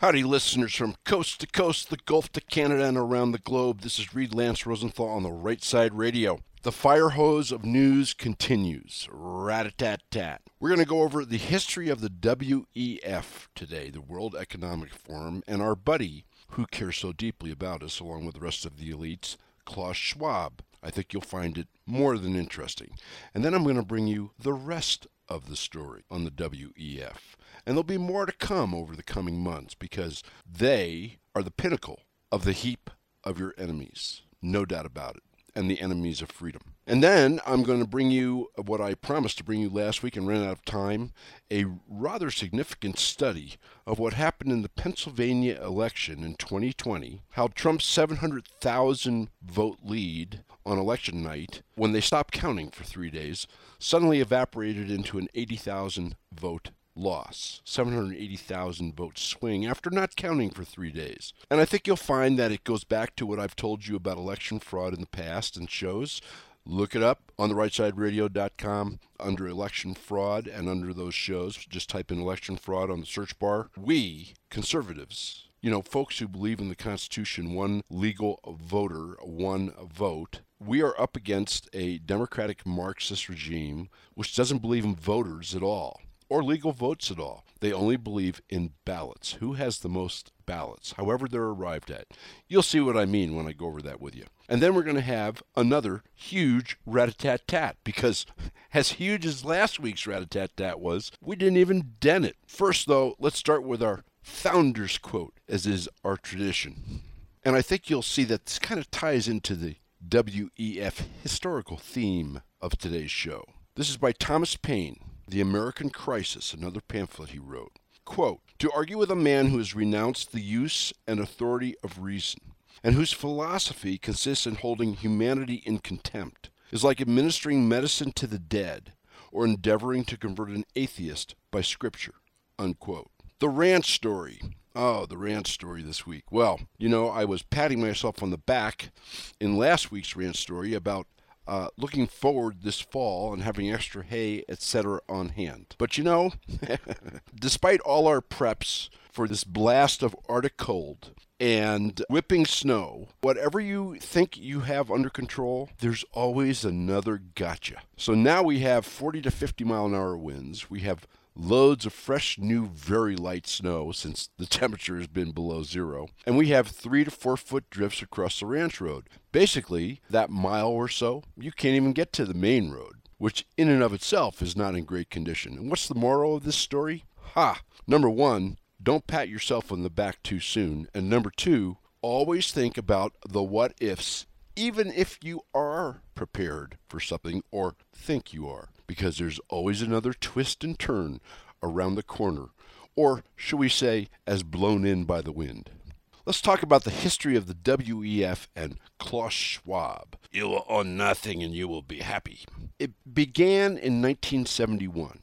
Howdy, listeners from coast to coast, the Gulf to Canada, and around the globe. This is Reed Lance Rosenthal on the Right Side Radio. The fire hose of news continues. Rat a tat tat. We're going to go over the history of the WEF today, the World Economic Forum, and our buddy who cares so deeply about us, along with the rest of the elites, Klaus Schwab. I think you'll find it more than interesting. And then I'm going to bring you the rest of the story on the WEF. And there'll be more to come over the coming months because they are the pinnacle of the heap of your enemies. No doubt about it. And the enemies of freedom. And then I'm going to bring you what I promised to bring you last week and ran out of time a rather significant study of what happened in the Pennsylvania election in 2020, how Trump's 700,000 vote lead on election night, when they stopped counting for three days, suddenly evaporated into an 80,000 vote loss, 780,000 vote swing after not counting for three days. And I think you'll find that it goes back to what I've told you about election fraud in the past and shows. Look it up on the rightsideradio.com under election fraud and under those shows. Just type in election fraud on the search bar. We, conservatives, you know, folks who believe in the Constitution, one legal voter, one vote, we are up against a democratic Marxist regime which doesn't believe in voters at all or legal votes at all. They only believe in ballots. Who has the most ballots, however they're arrived at? You'll see what I mean when I go over that with you. And then we're going to have another huge rat-a-tat-tat because as huge as last week's rat-a-tat-tat was, we didn't even dent it. First, though, let's start with our founder's quote, as is our tradition. And I think you'll see that this kind of ties into the WEF historical theme of today's show. This is by Thomas Paine, The American Crisis, another pamphlet he wrote. Quote, to argue with a man who has renounced the use and authority of reason, and whose philosophy consists in holding humanity in contempt, is like administering medicine to the dead, or endeavoring to convert an atheist by scripture. Unquote. The ranch story. Oh, the ranch story this week. Well, you know, I was patting myself on the back in last week's ranch story about uh, looking forward this fall and having extra hay, etc., on hand. But you know, despite all our preps for this blast of Arctic cold and whipping snow, whatever you think you have under control, there's always another gotcha. So now we have 40 to 50 mile an hour winds. We have loads of fresh, new, very light snow since the temperature has been below zero. And we have three to four foot drifts across the ranch road. Basically, that mile or so, you can't even get to the main road, which in and of itself is not in great condition. And what's the moral of this story? Ha! Number one, don't pat yourself on the back too soon. And number two, always think about the what ifs, even if you are prepared for something or think you are because there's always another twist and turn around the corner, or should we say, as blown in by the wind. Let's talk about the history of the WEF and Klaus Schwab. You will own nothing and you will be happy. It began in 1971,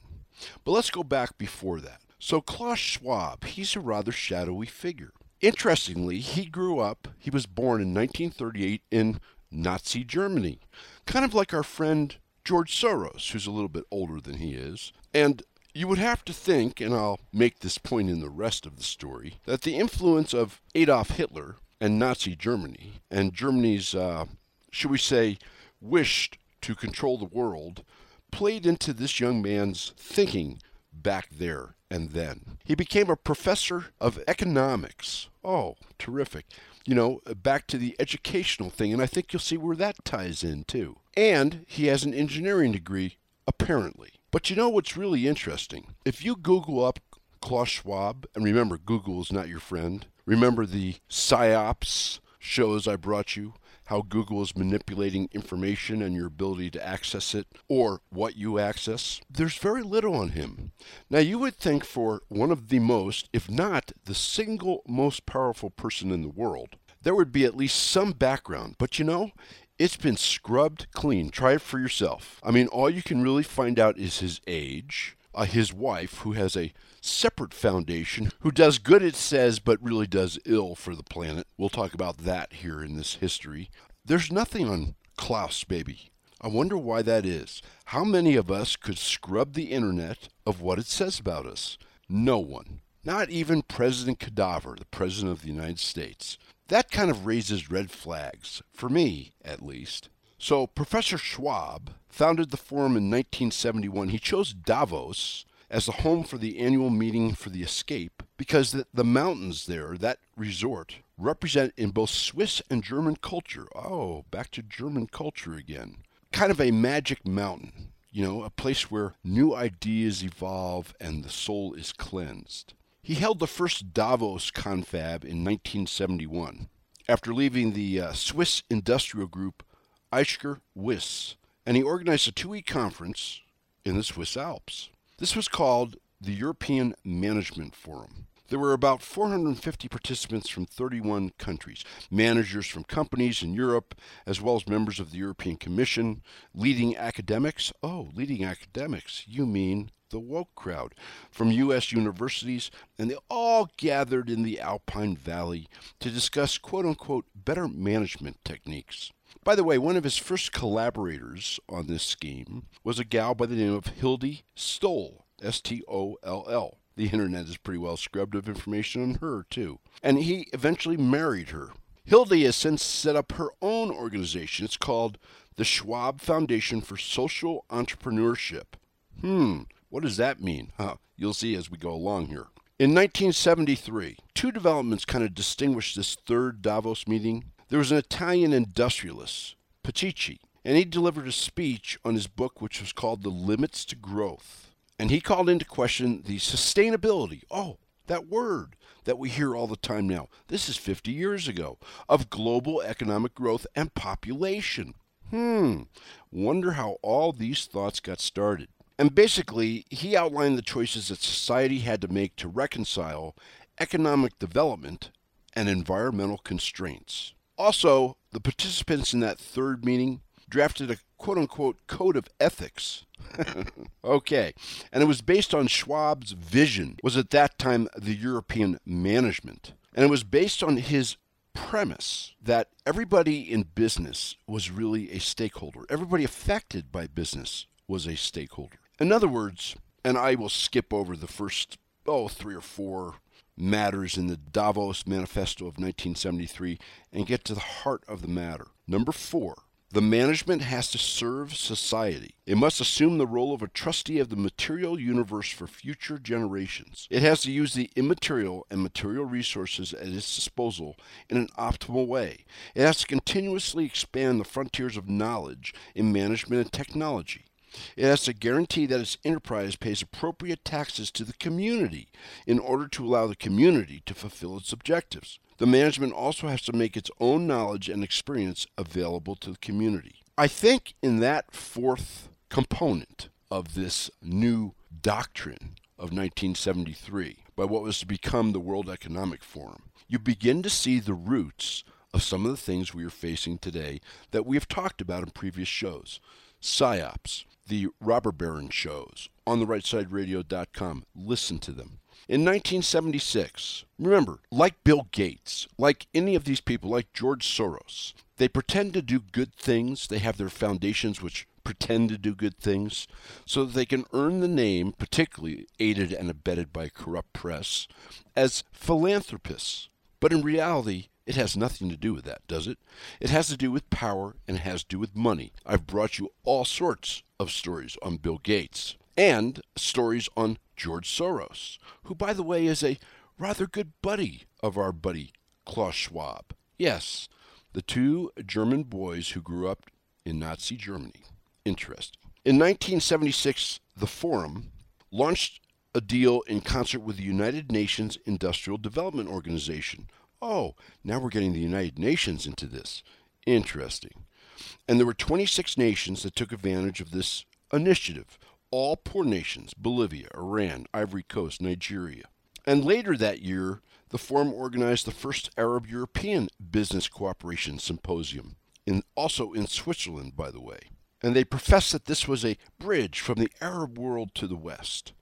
but let's go back before that. So Klaus Schwab, he's a rather shadowy figure. Interestingly, he grew up, he was born in 1938 in Nazi Germany, kind of like our friend George Soros, who's a little bit older than he is. And you would have to think, and I'll make this point in the rest of the story, that the influence of Adolf Hitler and Nazi Germany, and Germany's, uh, should we say, wished to control the world, played into this young man's thinking back there and then. He became a professor of economics. Oh, terrific. You know, back to the educational thing, and I think you'll see where that ties in too. And he has an engineering degree, apparently. But you know what's really interesting? If you Google up Klaus Schwab, and remember, Google is not your friend. Remember the PSYOPs shows I brought you? How Google is manipulating information and your ability to access it or what you access, there's very little on him. Now, you would think for one of the most, if not the single most powerful person in the world, there would be at least some background. But you know, it's been scrubbed clean. Try it for yourself. I mean, all you can really find out is his age, uh, his wife, who has a separate foundation, who does good, it says, but really does ill for the planet. We'll talk about that here in this history. There's nothing on Klaus, baby. I wonder why that is. How many of us could scrub the internet of what it says about us? No one. Not even President Cadaver, the President of the United States. That kind of raises red flags, for me at least. So, Professor Schwab founded the forum in 1971. He chose Davos as the home for the annual meeting for the escape because the, the mountains there, that resort, represent in both Swiss and German culture. Oh, back to German culture again. Kind of a magic mountain, you know, a place where new ideas evolve and the soul is cleansed. He held the first Davos confab in 1971 after leaving the uh, Swiss industrial group Escher Wyss, and he organized a two week conference in the Swiss Alps. This was called the European Management Forum. There were about 450 participants from 31 countries, managers from companies in Europe, as well as members of the European Commission, leading academics. Oh, leading academics, you mean the woke crowd from U.S. universities, and they all gathered in the Alpine Valley to discuss quote unquote better management techniques. By the way, one of his first collaborators on this scheme was a gal by the name of Hildy Stoll, S T O L L. The internet is pretty well scrubbed of information on her, too. And he eventually married her. Hildy has since set up her own organization. It's called the Schwab Foundation for Social Entrepreneurship. Hmm, what does that mean? Huh, you'll see as we go along here. In 1973, two developments kind of distinguished this third Davos meeting. There was an Italian industrialist, Peccei, and he delivered a speech on his book, which was called The Limits to Growth. And he called into question the sustainability, oh, that word that we hear all the time now. This is 50 years ago, of global economic growth and population. Hmm, wonder how all these thoughts got started. And basically, he outlined the choices that society had to make to reconcile economic development and environmental constraints. Also, the participants in that third meeting drafted a quote unquote code of ethics. okay, and it was based on Schwab's vision, was at that time the European management. And it was based on his premise that everybody in business was really a stakeholder. Everybody affected by business was a stakeholder. In other words, and I will skip over the first, oh, three or four matters in the Davos Manifesto of 1973 and get to the heart of the matter. Number four, the management has to serve society. It must assume the role of a trustee of the material universe for future generations. It has to use the immaterial and material resources at its disposal in an optimal way. It has to continuously expand the frontiers of knowledge in management and technology. It has to guarantee that its enterprise pays appropriate taxes to the community in order to allow the community to fulfill its objectives. The management also has to make its own knowledge and experience available to the community. I think in that fourth component of this new doctrine of 1973, by what was to become the World Economic Forum, you begin to see the roots of some of the things we are facing today that we have talked about in previous shows. PSYOPs, the robber baron shows on the rightsideradio.com. Listen to them. In 1976, remember, like Bill Gates, like any of these people, like George Soros, they pretend to do good things. They have their foundations which pretend to do good things so that they can earn the name, particularly aided and abetted by corrupt press, as philanthropists. But in reality, it has nothing to do with that, does it? It has to do with power and has to do with money. I've brought you all sorts of stories on Bill Gates and stories on George Soros, who, by the way, is a rather good buddy of our buddy Klaus Schwab. Yes, the two German boys who grew up in Nazi Germany. Interesting. In 1976, the Forum launched a deal in concert with the United Nations Industrial Development Organization, oh, now we're getting the United Nations into this. Interesting. And there were 26 nations that took advantage of this initiative. All poor nations Bolivia, Iran, Ivory Coast, Nigeria. And later that year, the forum organized the first Arab European Business Cooperation Symposium, in, also in Switzerland, by the way. And they professed that this was a bridge from the Arab world to the West.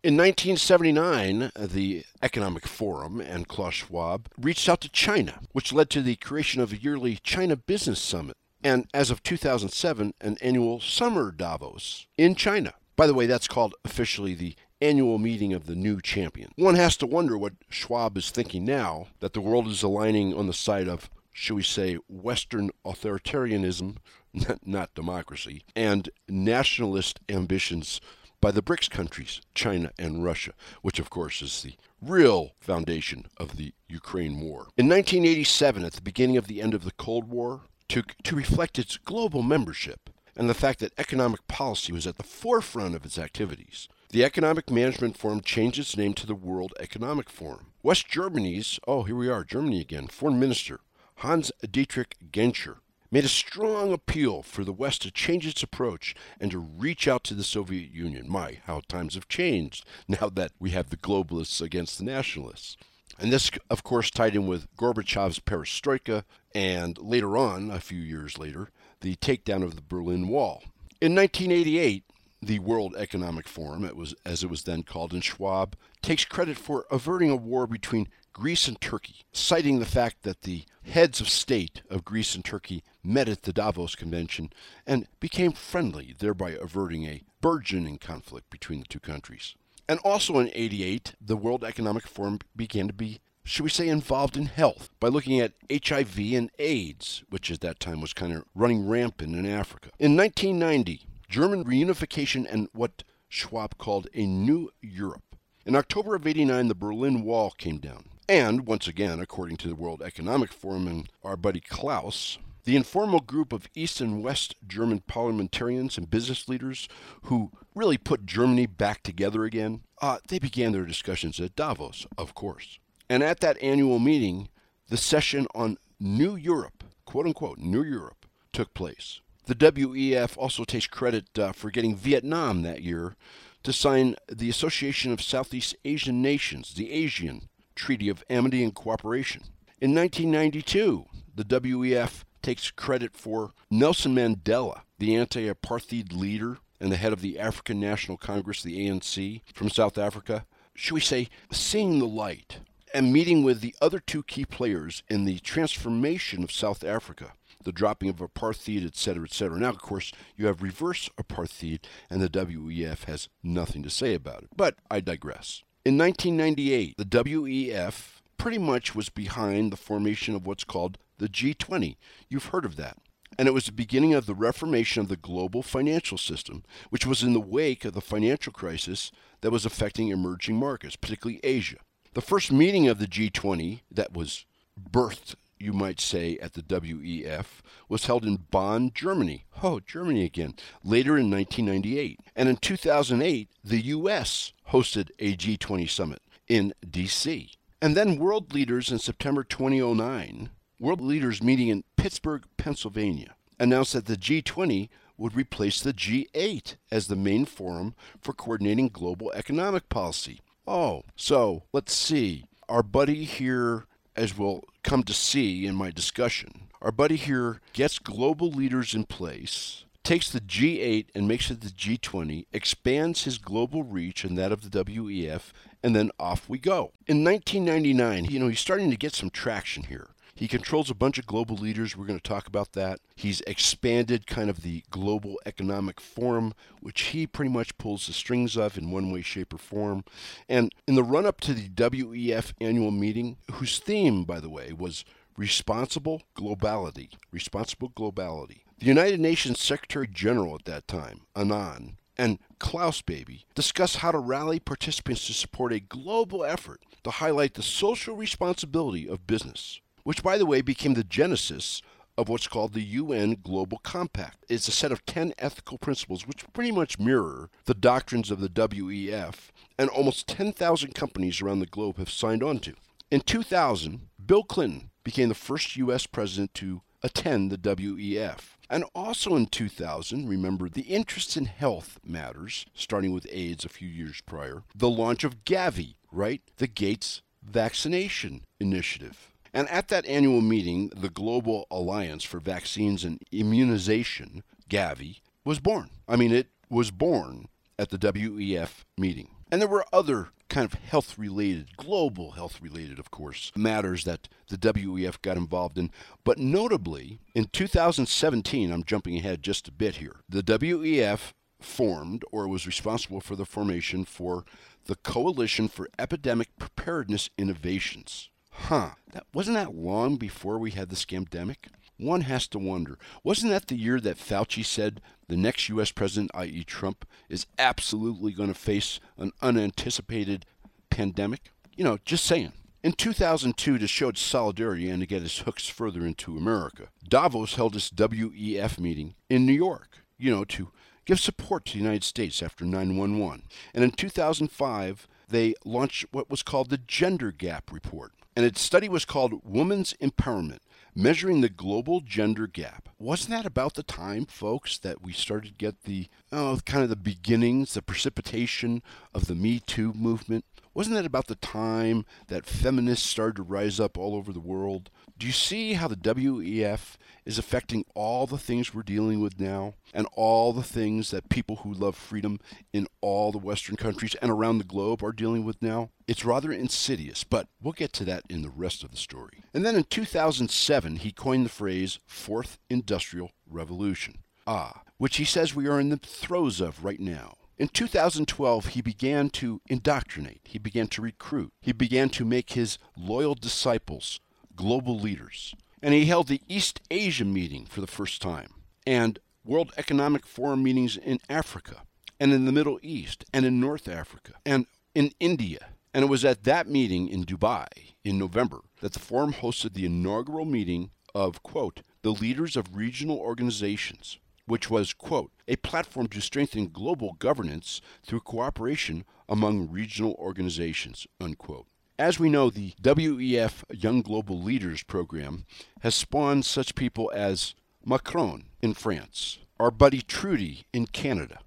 In 1979, the Economic Forum and Klaus Schwab reached out to China, which led to the creation of a yearly China Business Summit, and as of 2007, an annual Summer Davos in China. By the way, that's called officially the annual meeting of the new champion. One has to wonder what Schwab is thinking now that the world is aligning on the side of, shall we say, Western authoritarianism, not democracy, and nationalist ambitions by the BRICS countries, China and Russia, which of course is the real foundation of the Ukraine war. In 1987, at the beginning of the end of the Cold War, to, to reflect its global membership and the fact that economic policy was at the forefront of its activities, the Economic Management Forum changed its name to the World Economic Forum. West Germany's, oh, here we are, Germany again, Foreign Minister Hans Dietrich Genscher made a strong appeal for the West to change its approach and to reach out to the Soviet Union. My, how times have changed now that we have the globalists against the nationalists. And this, of course, tied in with Gorbachev's perestroika and later on, a few years later, the takedown of the Berlin Wall. In 1988, the World Economic Forum, it was, as it was then called, in Schwab takes credit for averting a war between Greece and Turkey, citing the fact that the heads of state of Greece and Turkey met at the Davos Convention and became friendly, thereby averting a burgeoning conflict between the two countries. And also in 88, the World Economic Forum began to be, should we say, involved in health by looking at HIV and AIDS, which at that time was kind of running rampant in Africa. In 1990, German reunification and what Schwab called a new Europe. In October of 89, the Berlin Wall came down. And, once again, according to the World Economic Forum and our buddy Klaus, the informal group of East and West German parliamentarians and business leaders who really put Germany back together again, uh, they began their discussions at Davos, of course. And at that annual meeting, the session on New Europe, quote unquote, New Europe, took place. The WEF also takes credit uh, for getting Vietnam that year to sign the Association of Southeast Asian Nations, the ASEAN Treaty of Amity and Cooperation. In 1992, the WEF takes credit for Nelson Mandela, the anti apartheid leader and the head of the African National Congress, the ANC, from South Africa. Should we say, seeing the light and meeting with the other two key players in the transformation of South Africa the dropping of apartheid, etc., etc. Now, of course, you have reverse apartheid, and the WEF has nothing to say about it. But I digress. In 1998, the WEF pretty much was behind the formation of what's called the G20. You've heard of that. And it was the beginning of the reformation of the global financial system, which was in the wake of the financial crisis that was affecting emerging markets, particularly Asia. The first meeting of the G20 that was birthed you might say, at the WEF, was held in Bonn, Germany. Oh, Germany again. Later in 1998. And in 2008, the U.S. hosted a G20 summit in D.C. And then world leaders in September 2009, world leaders meeting in Pittsburgh, Pennsylvania, announced that the G20 would replace the G8 as the main forum for coordinating global economic policy. Oh, so let's see. Our buddy here as we'll come to see in my discussion, our buddy here gets global leaders in place, takes the G8 and makes it the G20, expands his global reach and that of the WEF, and then off we go. In 1999, you know, he's starting to get some traction here. He controls a bunch of global leaders. We're going to talk about that. He's expanded kind of the global economic forum, which he pretty much pulls the strings of in one way, shape, or form. And in the run up to the WEF annual meeting, whose theme, by the way, was responsible globality, responsible globality. The United Nations Secretary General at that time, Annan, and Klaus Baby discuss how to rally participants to support a global effort to highlight the social responsibility of business which, by the way, became the genesis of what's called the UN Global Compact. It's a set of 10 ethical principles which pretty much mirror the doctrines of the WEF, and almost 10,000 companies around the globe have signed on to. In 2000, Bill Clinton became the first U.S. president to attend the WEF. And also in 2000, remember the interest in health matters, starting with AIDS a few years prior, the launch of Gavi, right? The Gates Vaccination Initiative. And at that annual meeting, the Global Alliance for Vaccines and Immunization, Gavi, was born. I mean, it was born at the WEF meeting. And there were other kind of health related, global health related, of course, matters that the WEF got involved in. But notably, in 2017, I'm jumping ahead just a bit here, the WEF formed or was responsible for the formation for the Coalition for Epidemic Preparedness Innovations. Huh, that wasn't that long before we had the scamdemic? One has to wonder, wasn't that the year that Fauci said the next U.S. president, i.e., Trump, is absolutely going to face an unanticipated pandemic? You know, just saying. In 2002, to show its solidarity and to get its hooks further into America, Davos held its WEF meeting in New York, you know, to give support to the United States after 911. And in 2005, they launched what was called the Gender Gap Report. And its study was called Women's Empowerment measuring the global gender gap. Wasn't that about the time, folks, that we started to get the oh, kind of the beginnings, the precipitation of the Me Too movement? Wasn't that about the time that feminists started to rise up all over the world? Do you see how the WEF is affecting all the things we're dealing with now and all the things that people who love freedom in all the Western countries and around the globe are dealing with now? It's rather insidious, but we'll get to that in the rest of the story. And then in 2007, he coined the phrase Fourth Industrial Revolution. Ah, which he says we are in the throes of right now. In 2012, he began to indoctrinate, he began to recruit, he began to make his loyal disciples global leaders. And he held the East Asia meeting for the first time, and World Economic Forum meetings in Africa, and in the Middle East, and in North Africa, and in India. And it was at that meeting in Dubai in November that the forum hosted the inaugural meeting of, quote, the leaders of regional organizations, which was, quote, a platform to strengthen global governance through cooperation among regional organizations, unquote. As we know, the WEF Young Global Leaders program has spawned such people as Macron in France, our buddy Trudy in Canada.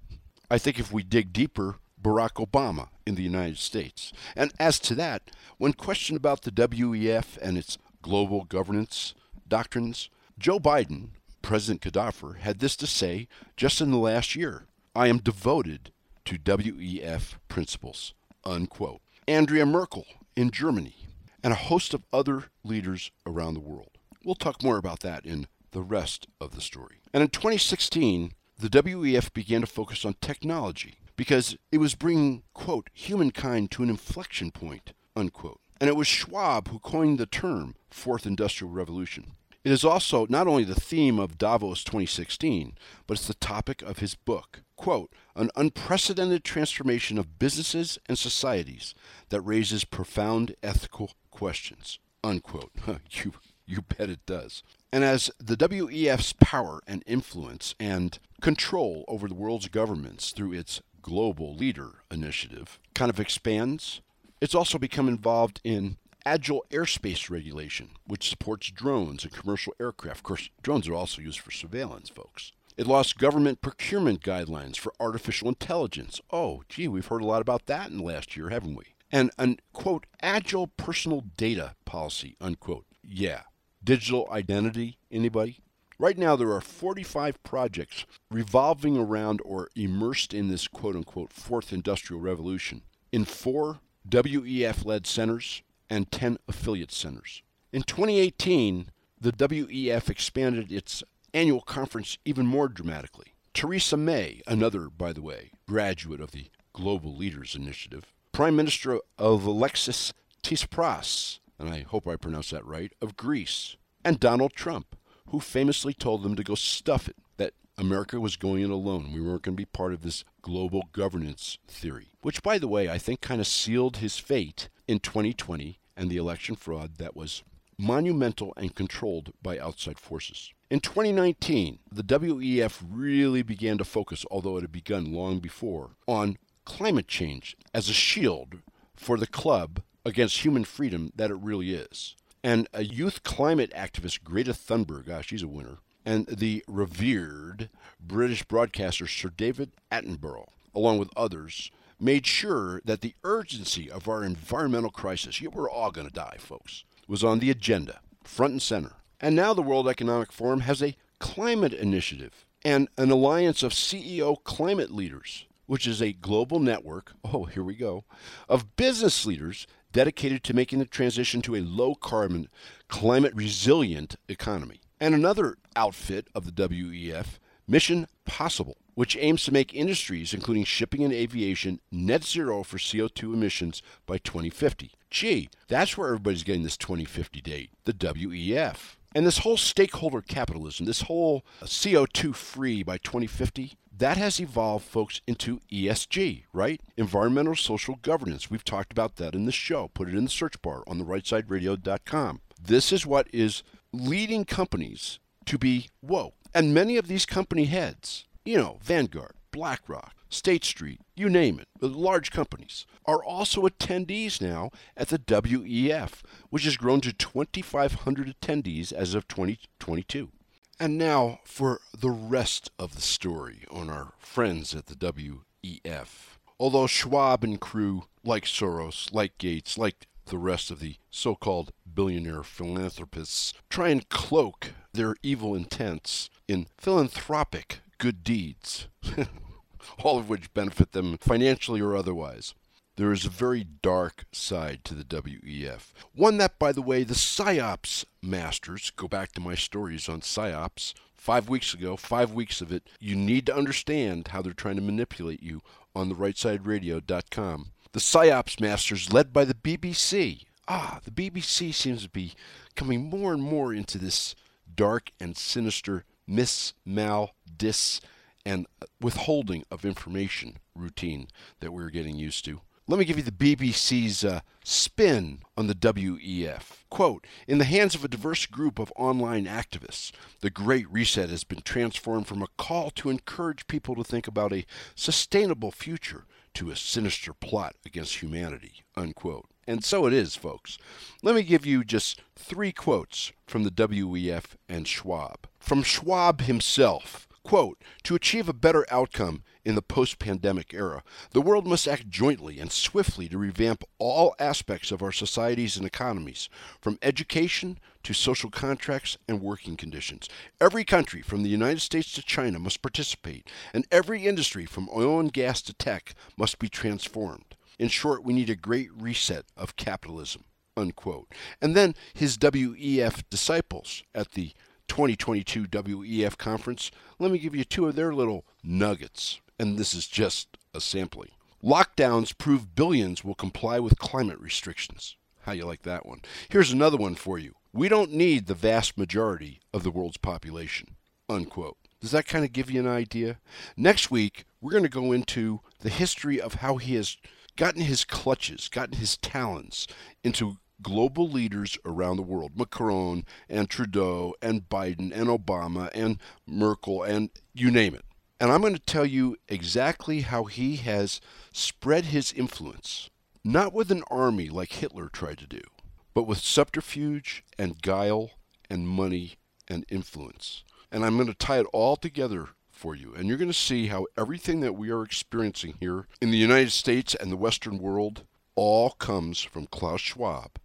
I think if we dig deeper, Barack Obama in the United States. And as to that, when questioned about the WEF and its global governance doctrines, Joe Biden, President Cadaver, had this to say just in the last year I am devoted to WEF principles. Unquote. Andrea Merkel in Germany, and a host of other leaders around the world. We'll talk more about that in the rest of the story. And in 2016, the WEF began to focus on technology because it was bringing, quote, humankind to an inflection point, unquote. And it was Schwab who coined the term Fourth Industrial Revolution. It is also not only the theme of Davos 2016, but it's the topic of his book. Quote, an unprecedented transformation of businesses and societies that raises profound ethical questions. Unquote. you, you bet it does. And as the WEF's power and influence and control over the world's governments through its Global Leader initiative kind of expands, it's also become involved in agile airspace regulation, which supports drones and commercial aircraft. Of course, drones are also used for surveillance, folks. It lost government procurement guidelines for artificial intelligence. Oh, gee, we've heard a lot about that in the last year, haven't we? And an, quote, agile personal data policy, unquote. Yeah. Digital identity, anybody? Right now, there are 45 projects revolving around or immersed in this quote unquote fourth industrial revolution in four WEF led centers and 10 affiliate centers. In 2018, the WEF expanded its annual conference even more dramatically. Theresa May, another, by the way, graduate of the Global Leaders Initiative, Prime Minister of Alexis Tsipras, and I hope I pronounced that right, of Greece, and Donald Trump, who famously told them to go stuff it, that America was going it alone. We weren't going to be part of this global governance theory, which, by the way, I think kind of sealed his fate in 2020 and the election fraud that was monumental and controlled by outside forces. In 2019, the WEF really began to focus, although it had begun long before, on climate change as a shield for the club against human freedom that it really is. and a youth climate activist, Greta Thunberg, gosh, she's a winner, and the revered British broadcaster Sir David Attenborough, along with others, made sure that the urgency of our environmental crisis, yeah, we're all going to die, folks, was on the agenda, front and center. And now the World Economic Forum has a climate initiative and an alliance of CEO climate leaders, which is a global network, oh, here we go, of business leaders dedicated to making the transition to a low carbon, climate resilient economy. And another outfit of the WEF, Mission Possible, which aims to make industries, including shipping and aviation, net zero for CO2 emissions by 2050. Gee, that's where everybody's getting this 2050 date, the WEF. And this whole stakeholder capitalism, this whole uh, CO2 free by 2050, that has evolved, folks, into ESG, right? Environmental social governance. We've talked about that in the show. Put it in the search bar on the rightsideradio.com. This is what is leading companies to be woke. And many of these company heads, you know, Vanguard, BlackRock, State Street, you name it, large companies, are also attendees now at the WEF, which has grown to 2,500 attendees as of 2022. And now for the rest of the story on our friends at the WEF. Although Schwab and crew, like Soros, like Gates, like the rest of the so called billionaire philanthropists, try and cloak their evil intents in philanthropic good deeds. all of which benefit them financially or otherwise. There is a very dark side to the WEF. One that, by the way, the PSYOPs masters, go back to my stories on PSYOPs five weeks ago, five weeks of it. You need to understand how they're trying to manipulate you on the rightsideradio.com. The PSYOPs masters, led by the BBC. Ah, the BBC seems to be coming more and more into this dark and sinister miss, mal, dis, and withholding of information routine that we are getting used to. Let me give you the BBC's uh, spin on the WEF. Quote In the hands of a diverse group of online activists, the Great Reset has been transformed from a call to encourage people to think about a sustainable future to a sinister plot against humanity. Unquote. And so it is, folks. Let me give you just three quotes from the WEF and Schwab. From Schwab himself, Quote, to achieve a better outcome in the post pandemic era, the world must act jointly and swiftly to revamp all aspects of our societies and economies, from education to social contracts and working conditions. Every country, from the United States to China, must participate, and every industry, from oil and gas to tech, must be transformed. In short, we need a great reset of capitalism. Unquote. And then his WEF disciples at the 2022 WEF conference, let me give you two of their little nuggets. And this is just a sampling. Lockdowns prove billions will comply with climate restrictions. How you like that one? Here's another one for you. We don't need the vast majority of the world's population. Unquote. Does that kind of give you an idea? Next week, we're going to go into the history of how he has gotten his clutches, gotten his talons into global leaders around the world Macron and Trudeau and Biden and Obama and Merkel and you name it. And I'm going to tell you exactly how he has spread his influence, not with an army like Hitler tried to do, but with subterfuge and guile and money and influence. And I'm going to tie it all together for you. And you're going to see how everything that we are experiencing here in the United States and the Western world all comes from Klaus Schwab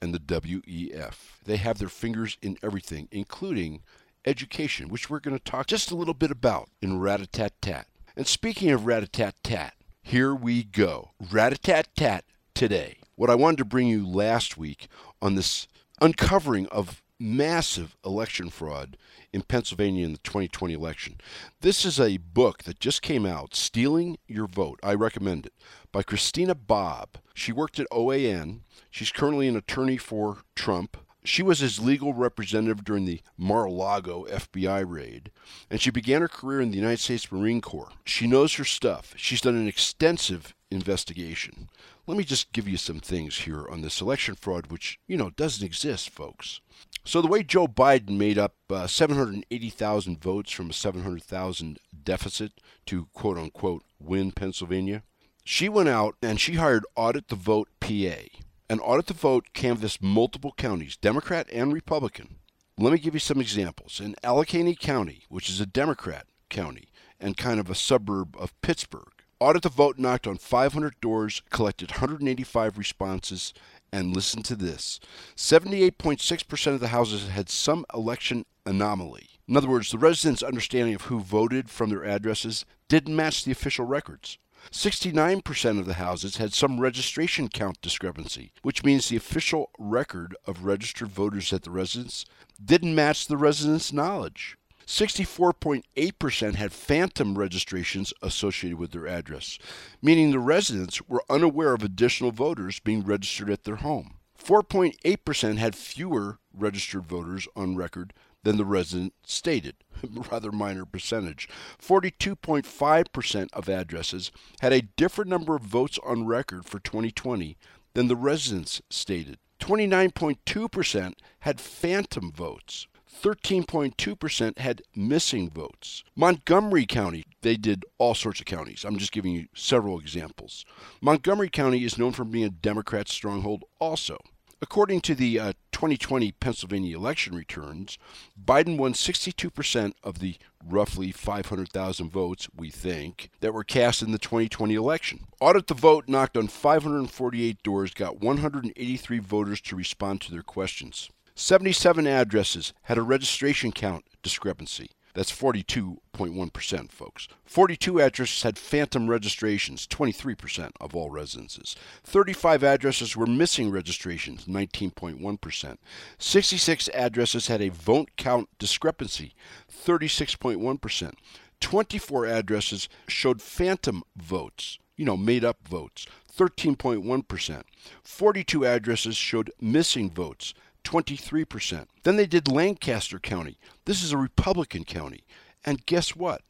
and the WEF. They have their fingers in everything, including education, which we're going to talk just a little bit about in Rat-a-tat-tat. And speaking of rat-a-tat-tat, here we go. Rat-a-tat-tat today. What I wanted to bring you last week on this uncovering of massive election fraud in Pennsylvania in the 2020 election. This is a book that just came out, Stealing Your Vote. I recommend it, by Christina Bobb. She worked at OAN. She's currently an attorney for Trump. She was his legal representative during the Mar a Lago FBI raid, and she began her career in the United States Marine Corps. She knows her stuff. She's done an extensive investigation. Let me just give you some things here on this election fraud, which, you know, doesn't exist, folks. So, the way Joe Biden made up uh, 780,000 votes from a 700,000 deficit to quote unquote win Pennsylvania, she went out and she hired Audit the Vote PA. And audit the vote canvassed multiple counties, Democrat and Republican. Let me give you some examples. In Allegheny County, which is a Democrat county and kind of a suburb of Pittsburgh, Audit the Vote knocked on 500 doors, collected 185 responses, and listen to this 78.6% of the houses had some election anomaly. In other words, the residents' understanding of who voted from their addresses didn't match the official records. 69% of the houses had some registration count discrepancy, which means the official record of registered voters at the residence didn't match the residents' knowledge. 64.8% had phantom registrations associated with their address, meaning the residents were unaware of additional voters being registered at their home. 4.8% had fewer registered voters on record than the resident stated, rather minor percentage. 42.5% of addresses had a different number of votes on record for 2020 than the residents stated. 29.2% had phantom votes. 13.2% had missing votes. Montgomery County, they did all sorts of counties. I'm just giving you several examples. Montgomery County is known for being a Democrat stronghold also. According to the uh, 2020 Pennsylvania election returns, Biden won 62% of the roughly 500,000 votes, we think, that were cast in the 2020 election. Audit the Vote knocked on 548 doors, got 183 voters to respond to their questions. 77 addresses had a registration count discrepancy. That's 42.1%, folks. 42 addresses had phantom registrations, 23% of all residences. 35 addresses were missing registrations, 19.1%. 66 addresses had a vote count discrepancy, 36.1%. 24 addresses showed phantom votes, you know, made up votes, 13.1%. 42 addresses showed missing votes, 23%. Then they did Lancaster County. This is a Republican county. And guess what?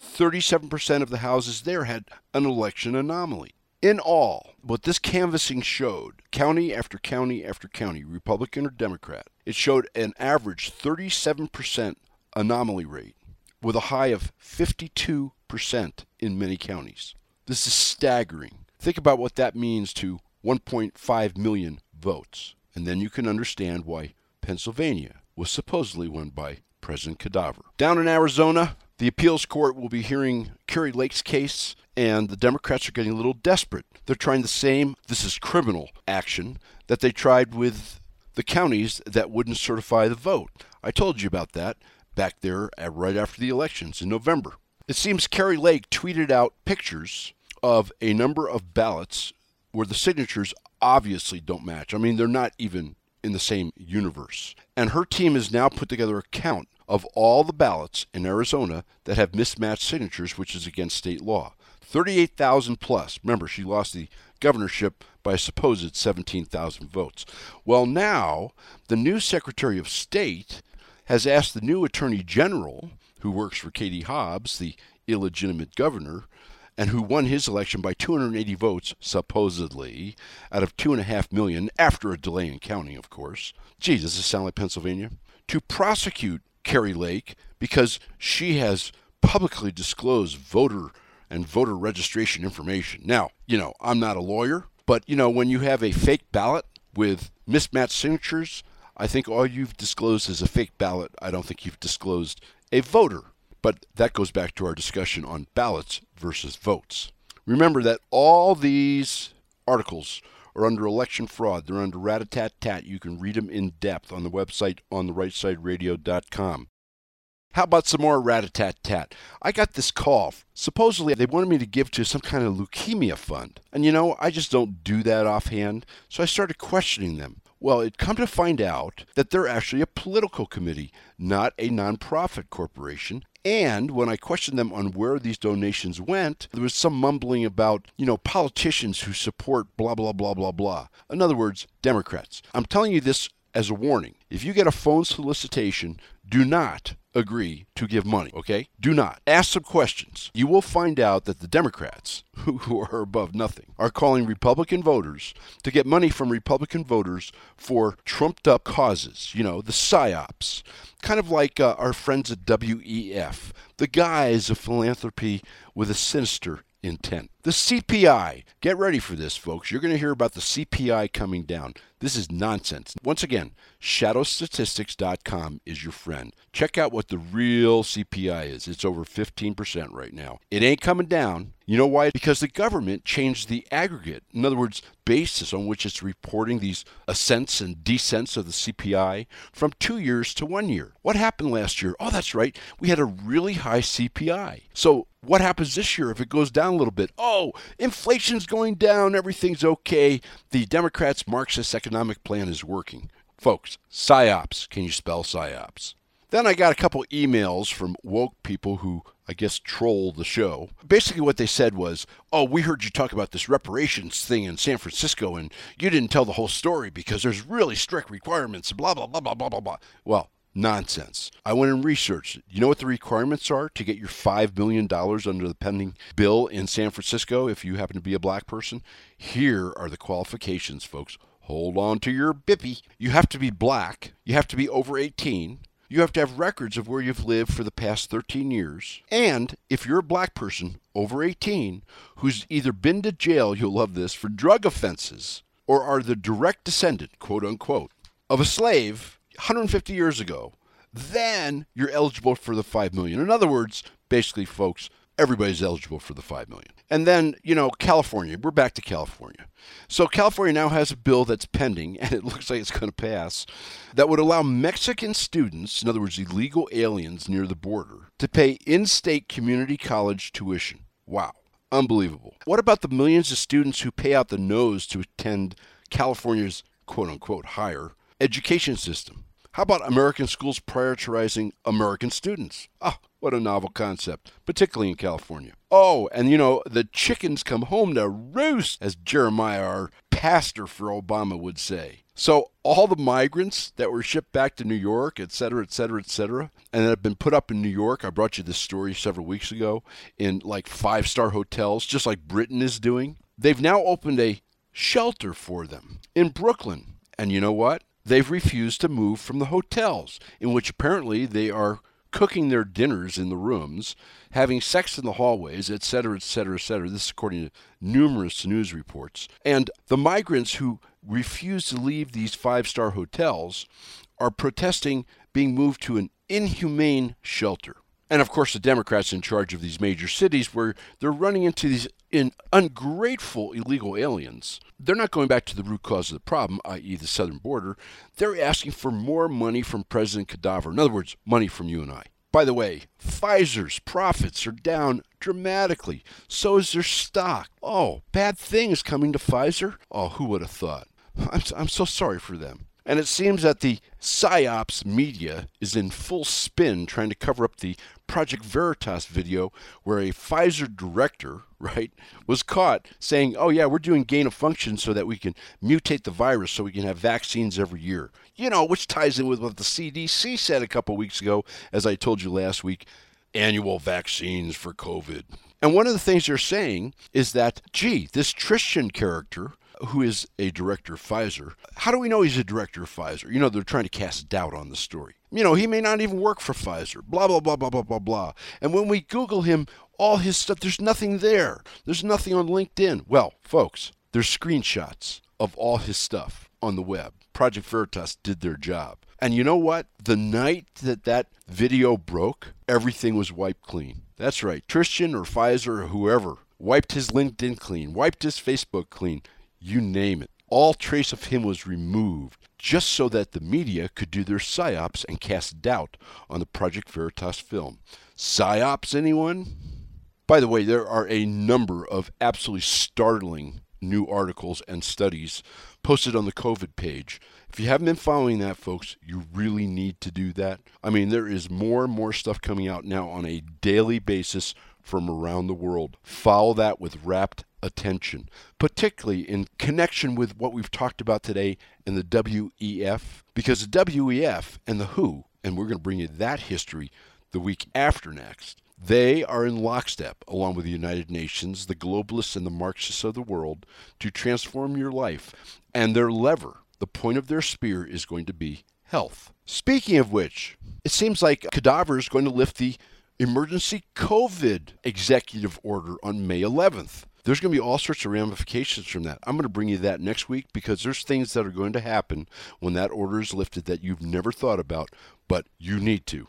37% of the houses there had an election anomaly. In all, what this canvassing showed, county after county after county, Republican or Democrat, it showed an average 37% anomaly rate with a high of 52% in many counties. This is staggering. Think about what that means to 1.5 million votes. And then you can understand why Pennsylvania was supposedly won by President Cadaver. Down in Arizona, the appeals court will be hearing Kari Lake's case, and the Democrats are getting a little desperate. They're trying the same, this is criminal action, that they tried with the counties that wouldn't certify the vote. I told you about that back there at, right after the elections in November. It seems Kerry Lake tweeted out pictures of a number of ballots where the signatures obviously don't match. I mean, they're not even in the same universe. And her team has now put together a count of all the ballots in Arizona that have mismatched signatures, which is against state law. 38,000 plus. Remember, she lost the governorship by a supposed 17,000 votes. Well, now the new Secretary of State has asked the new Attorney General, who works for Katie Hobbs, the illegitimate governor, and who won his election by 280 votes, supposedly, out of 2.5 million, after a delay in counting, of course. Gee, does this sound like Pennsylvania? To prosecute Kari Lake because she has publicly disclosed voter and voter registration information. Now, you know, I'm not a lawyer, but, you know, when you have a fake ballot with mismatched signatures, I think all you've disclosed is a fake ballot. I don't think you've disclosed a voter but that goes back to our discussion on ballots versus votes. Remember that all these articles are under election fraud. They're under rat a tat tat. You can read them in depth on the website on the rightsideradio.com. How about some more rat a tat tat? I got this call. Supposedly, they wanted me to give to some kind of leukemia fund. And you know, I just don't do that offhand. So I started questioning them. Well, it come to find out that they're actually a political committee, not a nonprofit corporation, and when I questioned them on where these donations went, there was some mumbling about, you know, politicians who support blah, blah, blah, blah, blah. In other words, Democrats. I'm telling you this as a warning. If you get a phone solicitation, do not agree to give money, okay? Do not. Ask some questions. You will find out that the Democrats, who are above nothing, are calling Republican voters to get money from Republican voters for trumped up causes, you know, the psyops. Kind of like uh, our friends at WEF, the guise of philanthropy with a sinister intent. The CPI. Get ready for this, folks. You're going to hear about the CPI coming down. This is nonsense. Once again, shadowstatistics.com is your friend. Check out what the real CPI is. It's over 15% right now. It ain't coming down. You know why? Because the government changed the aggregate, in other words, basis on which it's reporting these ascents and descents of the CPI from two years to one year. What happened last year? Oh, that's right. We had a really high CPI. So what happens this year if it goes down a little bit? Oh, Oh, inflation's going down, everything's okay. The Democrats' Marxist economic plan is working. Folks, PSYOPs. Can you spell PSYOPs? Then I got a couple emails from woke people who I guess troll the show. Basically, what they said was, Oh, we heard you talk about this reparations thing in San Francisco, and you didn't tell the whole story because there's really strict requirements, blah, blah, blah, blah, blah, blah, blah. Well, Nonsense. I went and researched it. You know what the requirements are to get your $5 million under the pending bill in San Francisco if you happen to be a black person? Here are the qualifications, folks. Hold on to your bippy. You have to be black. You have to be over 18. You have to have records of where you've lived for the past 13 years. And if you're a black person over 18 who's either been to jail, you'll love this, for drug offenses, or are the direct descendant, quote unquote, of a slave 150 years ago, then you're eligible for the 5 million. In other words, basically folks, everybody's eligible for the 5 million. And then, you know, California, we're back to California. So California now has a bill that's pending and it looks like it's going to pass that would allow Mexican students, in other words, illegal aliens near the border, to pay in-state community college tuition. Wow. Unbelievable. What about the millions of students who pay out the nose to attend California's quote unquote higher education system. How about American schools prioritizing American students? Ah, what a novel concept, particularly in California. Oh, and you know, the chickens come home to roost, as Jeremiah, our pastor for Obama, would say. So, all the migrants that were shipped back to New York, et cetera, et cetera, et cetera, and that have been put up in New York, I brought you this story several weeks ago, in like five star hotels, just like Britain is doing. They've now opened a shelter for them in Brooklyn. And you know what? They've refused to move from the hotels, in which apparently they are cooking their dinners in the rooms, having sex in the hallways, etc., etc., etc. This is according to numerous news reports. And the migrants who refuse to leave these five star hotels are protesting being moved to an inhumane shelter. And of course, the Democrats in charge of these major cities, where they're running into these in ungrateful illegal aliens. They're not going back to the root cause of the problem, i.e., the southern border. They're asking for more money from President Cadaver. In other words, money from you and I. By the way, Pfizer's profits are down dramatically. So is their stock. Oh, bad things coming to Pfizer? Oh, who would have thought? I'm, I'm so sorry for them. And it seems that the PSYOPs media is in full spin trying to cover up the Project Veritas video where a Pfizer director, right, was caught saying, oh, yeah, we're doing gain of function so that we can mutate the virus so we can have vaccines every year. You know, which ties in with what the CDC said a couple weeks ago, as I told you last week annual vaccines for COVID. And one of the things they're saying is that, gee, this Tristan character who is a director of Pfizer. How do we know he's a director of Pfizer? You know, they're trying to cast doubt on the story. You know, he may not even work for Pfizer, blah, blah, blah, blah, blah, blah, blah. And when we Google him, all his stuff, there's nothing there. There's nothing on LinkedIn. Well, folks, there's screenshots of all his stuff on the web. Project Veritas did their job. And you know what? The night that that video broke, everything was wiped clean. That's right. Tristan or Pfizer or whoever wiped his LinkedIn clean, wiped his Facebook clean you name it. All trace of him was removed just so that the media could do their psyops and cast doubt on the Project Veritas film. Psyops, anyone? By the way, there are a number of absolutely startling new articles and studies posted on the COVID page. If you haven't been following that, folks, you really need to do that. I mean, there is more and more stuff coming out now on a daily basis from around the world. Follow that with rapt attention, particularly in connection with what we've talked about today in the WEF, because the WEF and the WHO, and we're going to bring you that history the week after next, they are in lockstep, along with the United Nations, the globalists, and the Marxists of the world, to transform your life. And their lever, the point of their spear, is going to be health. Speaking of which, it seems like Cadaver is going to lift the emergency COVID executive order on May 11th. There's going to be all sorts of ramifications from that. I'm going to bring you that next week because there's things that are going to happen when that order is lifted that you've never thought about, but you need to.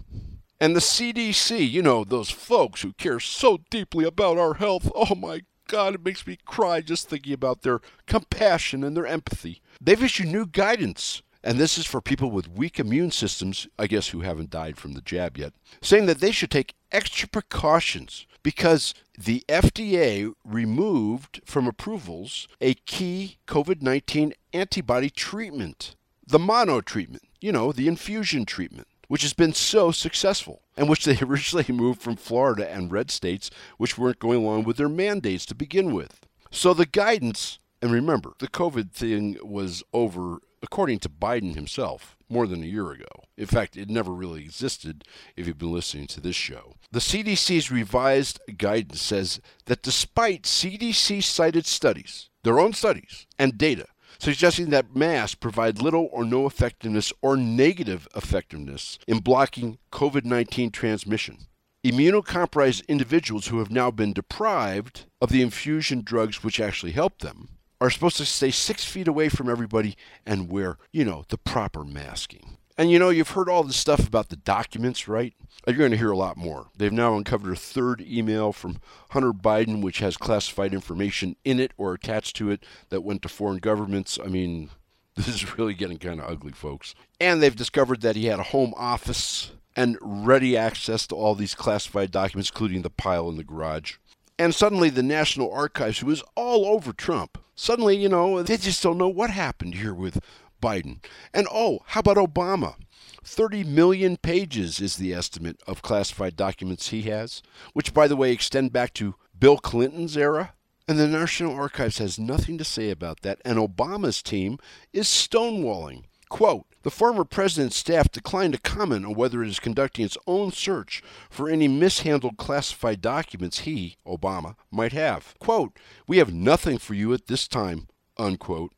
And the CDC, you know, those folks who care so deeply about our health. Oh my God, it makes me cry just thinking about their compassion and their empathy. They've issued new guidance and this is for people with weak immune systems, I guess who haven't died from the jab yet, saying that they should take extra precautions because the FDA removed from approvals a key COVID 19 antibody treatment, the mono treatment, you know, the infusion treatment, which has been so successful and which they originally moved from Florida and red states, which weren't going along with their mandates to begin with. So the guidance, and remember, the COVID thing was over according to Biden himself, more than a year ago. In fact, it never really existed if you've been listening to this show. The CDC's revised guidance says that despite CDC cited studies, their own studies, and data, suggesting that masks provide little or no effectiveness or negative effectiveness in blocking COVID 19 transmission. Immunocompromised individuals who have now been deprived of the infusion drugs which actually help them are supposed to stay six feet away from everybody and wear, you know, the proper masking. And you know, you've heard all this stuff about the documents, right? You're going to hear a lot more. They've now uncovered a third email from Hunter Biden, which has classified information in it or attached to it that went to foreign governments. I mean, this is really getting kind of ugly, folks. And they've discovered that he had a home office and ready access to all these classified documents, including the pile in the garage. And suddenly the National Archives, who is all over Trump, suddenly, you know, they just don't know what happened here with Biden. And oh, how about Obama? 30 million pages is the estimate of classified documents he has, which, by the way, extend back to Bill Clinton's era. And the National Archives has nothing to say about that, and Obama's team is stonewalling. Quote, the former president's staff declined to comment on whether it is conducting its own search for any mishandled classified documents he, Obama, might have. Quote, We have nothing for you at this time, unquote.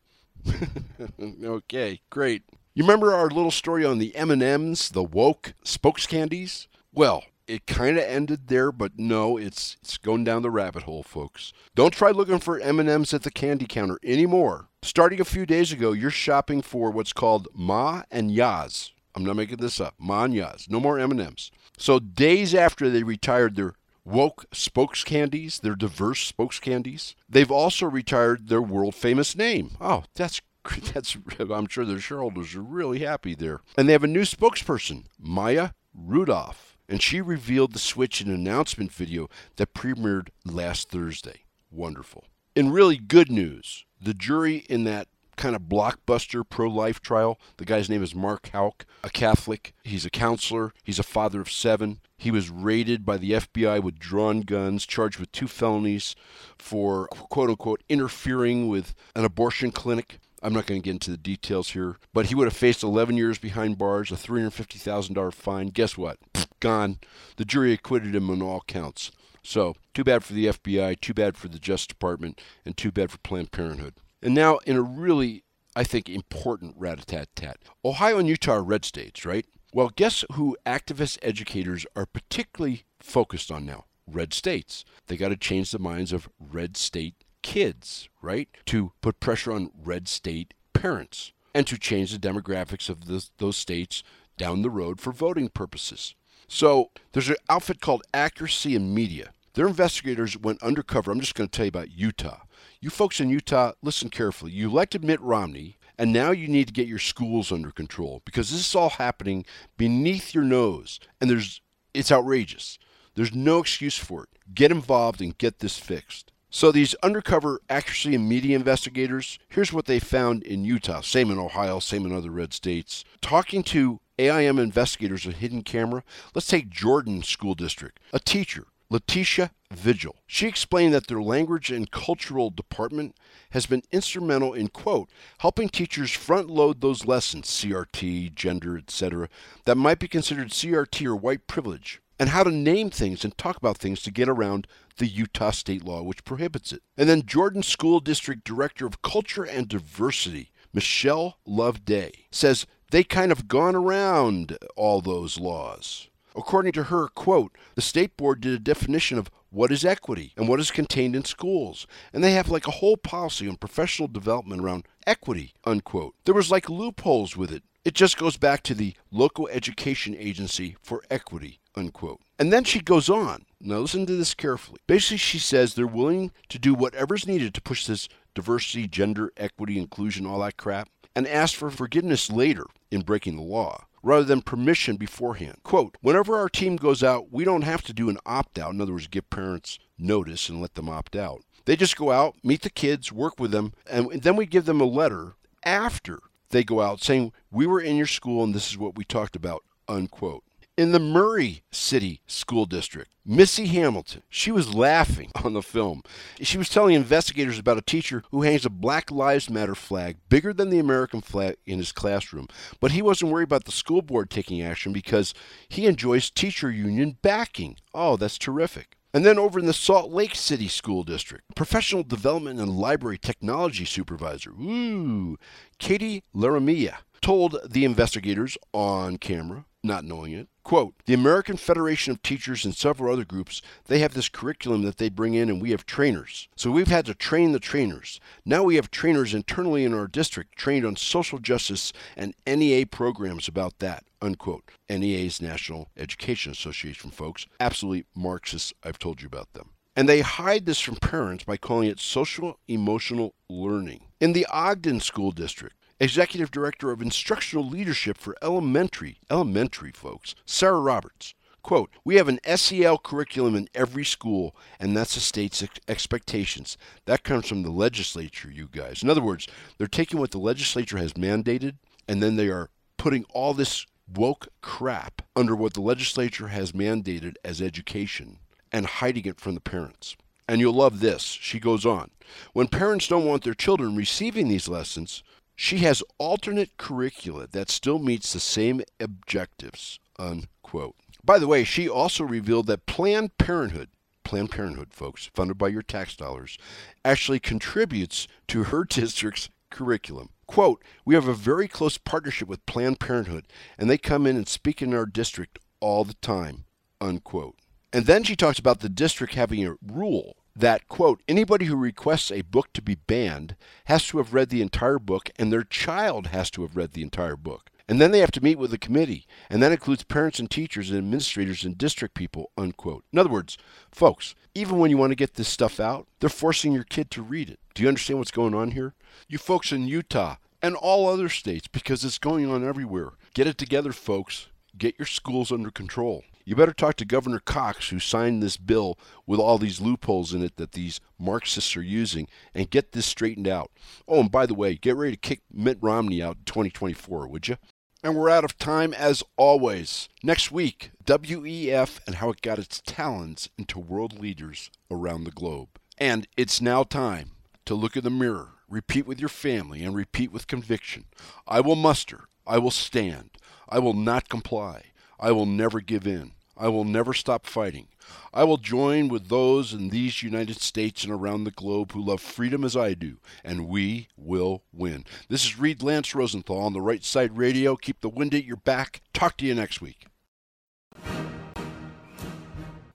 okay, great. You remember our little story on the M&Ms, the woke spokes candies? Well, it kind of ended there, but no, it's it's going down the rabbit hole, folks. Don't try looking for M&Ms at the candy counter anymore. Starting a few days ago, you're shopping for what's called Ma and Yaz. I'm not making this up. Ma and Yaz. No more M&Ms. So days after they retired their woke spokes candies, their diverse spokes candies, they've also retired their world famous name. Oh, that's that's I'm sure their shareholders are really happy there. And they have a new spokesperson, Maya Rudolph and she revealed the Switch in an announcement video that premiered last Thursday. Wonderful. In really good news, the jury in that kind of blockbuster pro life trial, the guy's name is Mark Houck, a Catholic. He's a counselor, he's a father of seven. He was raided by the FBI with drawn guns, charged with two felonies for quote unquote interfering with an abortion clinic. I'm not going to get into the details here, but he would have faced 11 years behind bars, a $350,000 fine. Guess what? Gone. The jury acquitted him on all counts. So, too bad for the FBI, too bad for the Justice Department, and too bad for Planned Parenthood. And now, in a really, I think, important rat a tat tat Ohio and Utah are red states, right? Well, guess who activist educators are particularly focused on now? Red states. They got to change the minds of red state kids, right? To put pressure on red state parents and to change the demographics of the, those states down the road for voting purposes. So there's an outfit called Accuracy in Media. Their investigators went undercover. I'm just going to tell you about Utah. You folks in Utah, listen carefully. You elected Mitt Romney, and now you need to get your schools under control because this is all happening beneath your nose, and there's it's outrageous. There's no excuse for it. Get involved and get this fixed. So these undercover Accuracy in Media investigators, here's what they found in Utah, same in Ohio, same in other red states. Talking to AIM investigators with hidden camera, let's take Jordan School District. A teacher, Letitia Vigil. She explained that their language and cultural department has been instrumental in quote helping teachers front load those lessons CRT, gender, etc. that might be considered CRT or white privilege and how to name things and talk about things to get around the Utah state law which prohibits it. And then Jordan School District Director of Culture and Diversity, Michelle Loveday, says they kind of gone around all those laws. According to her, quote, the state board did a definition of what is equity and what is contained in schools. And they have like a whole policy on professional development around equity, unquote. There was like loopholes with it. It just goes back to the local education agency for equity, unquote. And then she goes on. Now listen to this carefully. Basically, she says they're willing to do whatever's needed to push this diversity, gender, equity, inclusion, all that crap, and ask for forgiveness later in breaking the law rather than permission beforehand. Quote, whenever our team goes out, we don't have to do an opt out. In other words, give parents notice and let them opt out. They just go out, meet the kids, work with them, and then we give them a letter after they go out saying, We were in your school and this is what we talked about, unquote in the Murray City School District. Missy Hamilton, she was laughing on the film. She was telling investigators about a teacher who hangs a Black Lives Matter flag bigger than the American flag in his classroom. But he wasn't worried about the school board taking action because he enjoys teacher union backing. Oh, that's terrific. And then over in the Salt Lake City School District, professional development and library technology supervisor, ooh, Katie Laramia, told the investigators on camera, not knowing it, Quote, the American Federation of Teachers and several other groups, they have this curriculum that they bring in and we have trainers. So we've had to train the trainers. Now we have trainers internally in our district trained on social justice and NEA programs about that, unquote. NEA's National Education Association, folks. Absolutely Marxists, I've told you about them. And they hide this from parents by calling it social emotional learning. In the Ogden School District, Executive Director of Instructional Leadership for Elementary, elementary folks, Sarah Roberts. Quote, we have an SEL curriculum in every school, and that's the state's ex- expectations. That comes from the legislature, you guys. In other words, they're taking what the legislature has mandated, and then they are putting all this woke crap under what the legislature has mandated as education and hiding it from the parents. And you'll love this. She goes on. When parents don't want their children receiving these lessons, she has alternate curricula that still meets the same objectives, unquote. By the way, she also revealed that Planned Parenthood, Planned Parenthood, folks, funded by your tax dollars, actually contributes to her district's curriculum. Quote, we have a very close partnership with Planned Parenthood, and they come in and speak in our district all the time, unquote. And then she talks about the district having a rule that, quote, anybody who requests a book to be banned has to have read the entire book and their child has to have read the entire book. And then they have to meet with the committee, and that includes parents and teachers and administrators and district people, unquote. In other words, folks, even when you want to get this stuff out, they're forcing your kid to read it. Do you understand what's going on here? You folks in Utah and all other states, because it's going on everywhere. Get it together, folks. Get your schools under control. You better talk to Governor Cox, who signed this bill with all these loopholes in it that these Marxists are using, and get this straightened out. Oh, and by the way, get ready to kick Mitt Romney out in 2024, would you? And we're out of time as always. Next week, WEF and how it got its talents into world leaders around the globe. And it's now time to look in the mirror, repeat with your family, and repeat with conviction I will muster, I will stand, I will not comply, I will never give in. I will never stop fighting. I will join with those in these United States and around the globe who love freedom as I do, and we will win. This is Reed Lance Rosenthal on the Right Side Radio. Keep the wind at your back. Talk to you next week.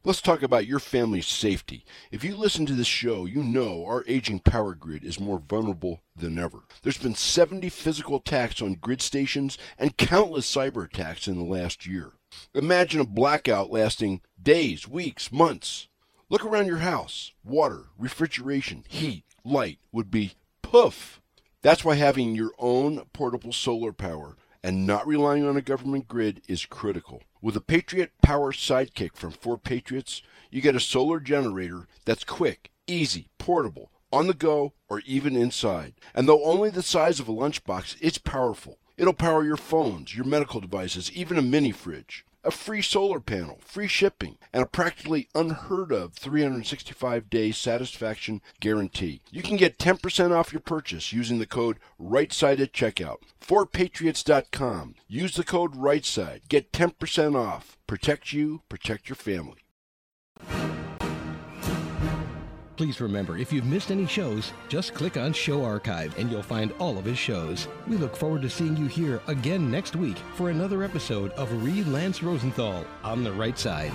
Let's talk about your family's safety. If you listen to this show, you know our aging power grid is more vulnerable than ever. There's been 70 physical attacks on grid stations and countless cyber attacks in the last year. Imagine a blackout lasting days, weeks, months. Look around your house. Water, refrigeration, heat, light would be poof. That's why having your own portable solar power and not relying on a government grid is critical. With a Patriot Power Sidekick from 4Patriots, you get a solar generator that's quick, easy, portable, on the go, or even inside. And though only the size of a lunchbox, it's powerful. It'll power your phones, your medical devices, even a mini fridge. A free solar panel, free shipping, and a practically unheard of 365 day satisfaction guarantee. You can get 10% off your purchase using the code RightSide at checkout. 4patriots.com. Use the code RightSide. Get 10% off. Protect you, protect your family. Please remember, if you've missed any shows, just click on Show Archive and you'll find all of his shows. We look forward to seeing you here again next week for another episode of Reed Lance Rosenthal on the right side.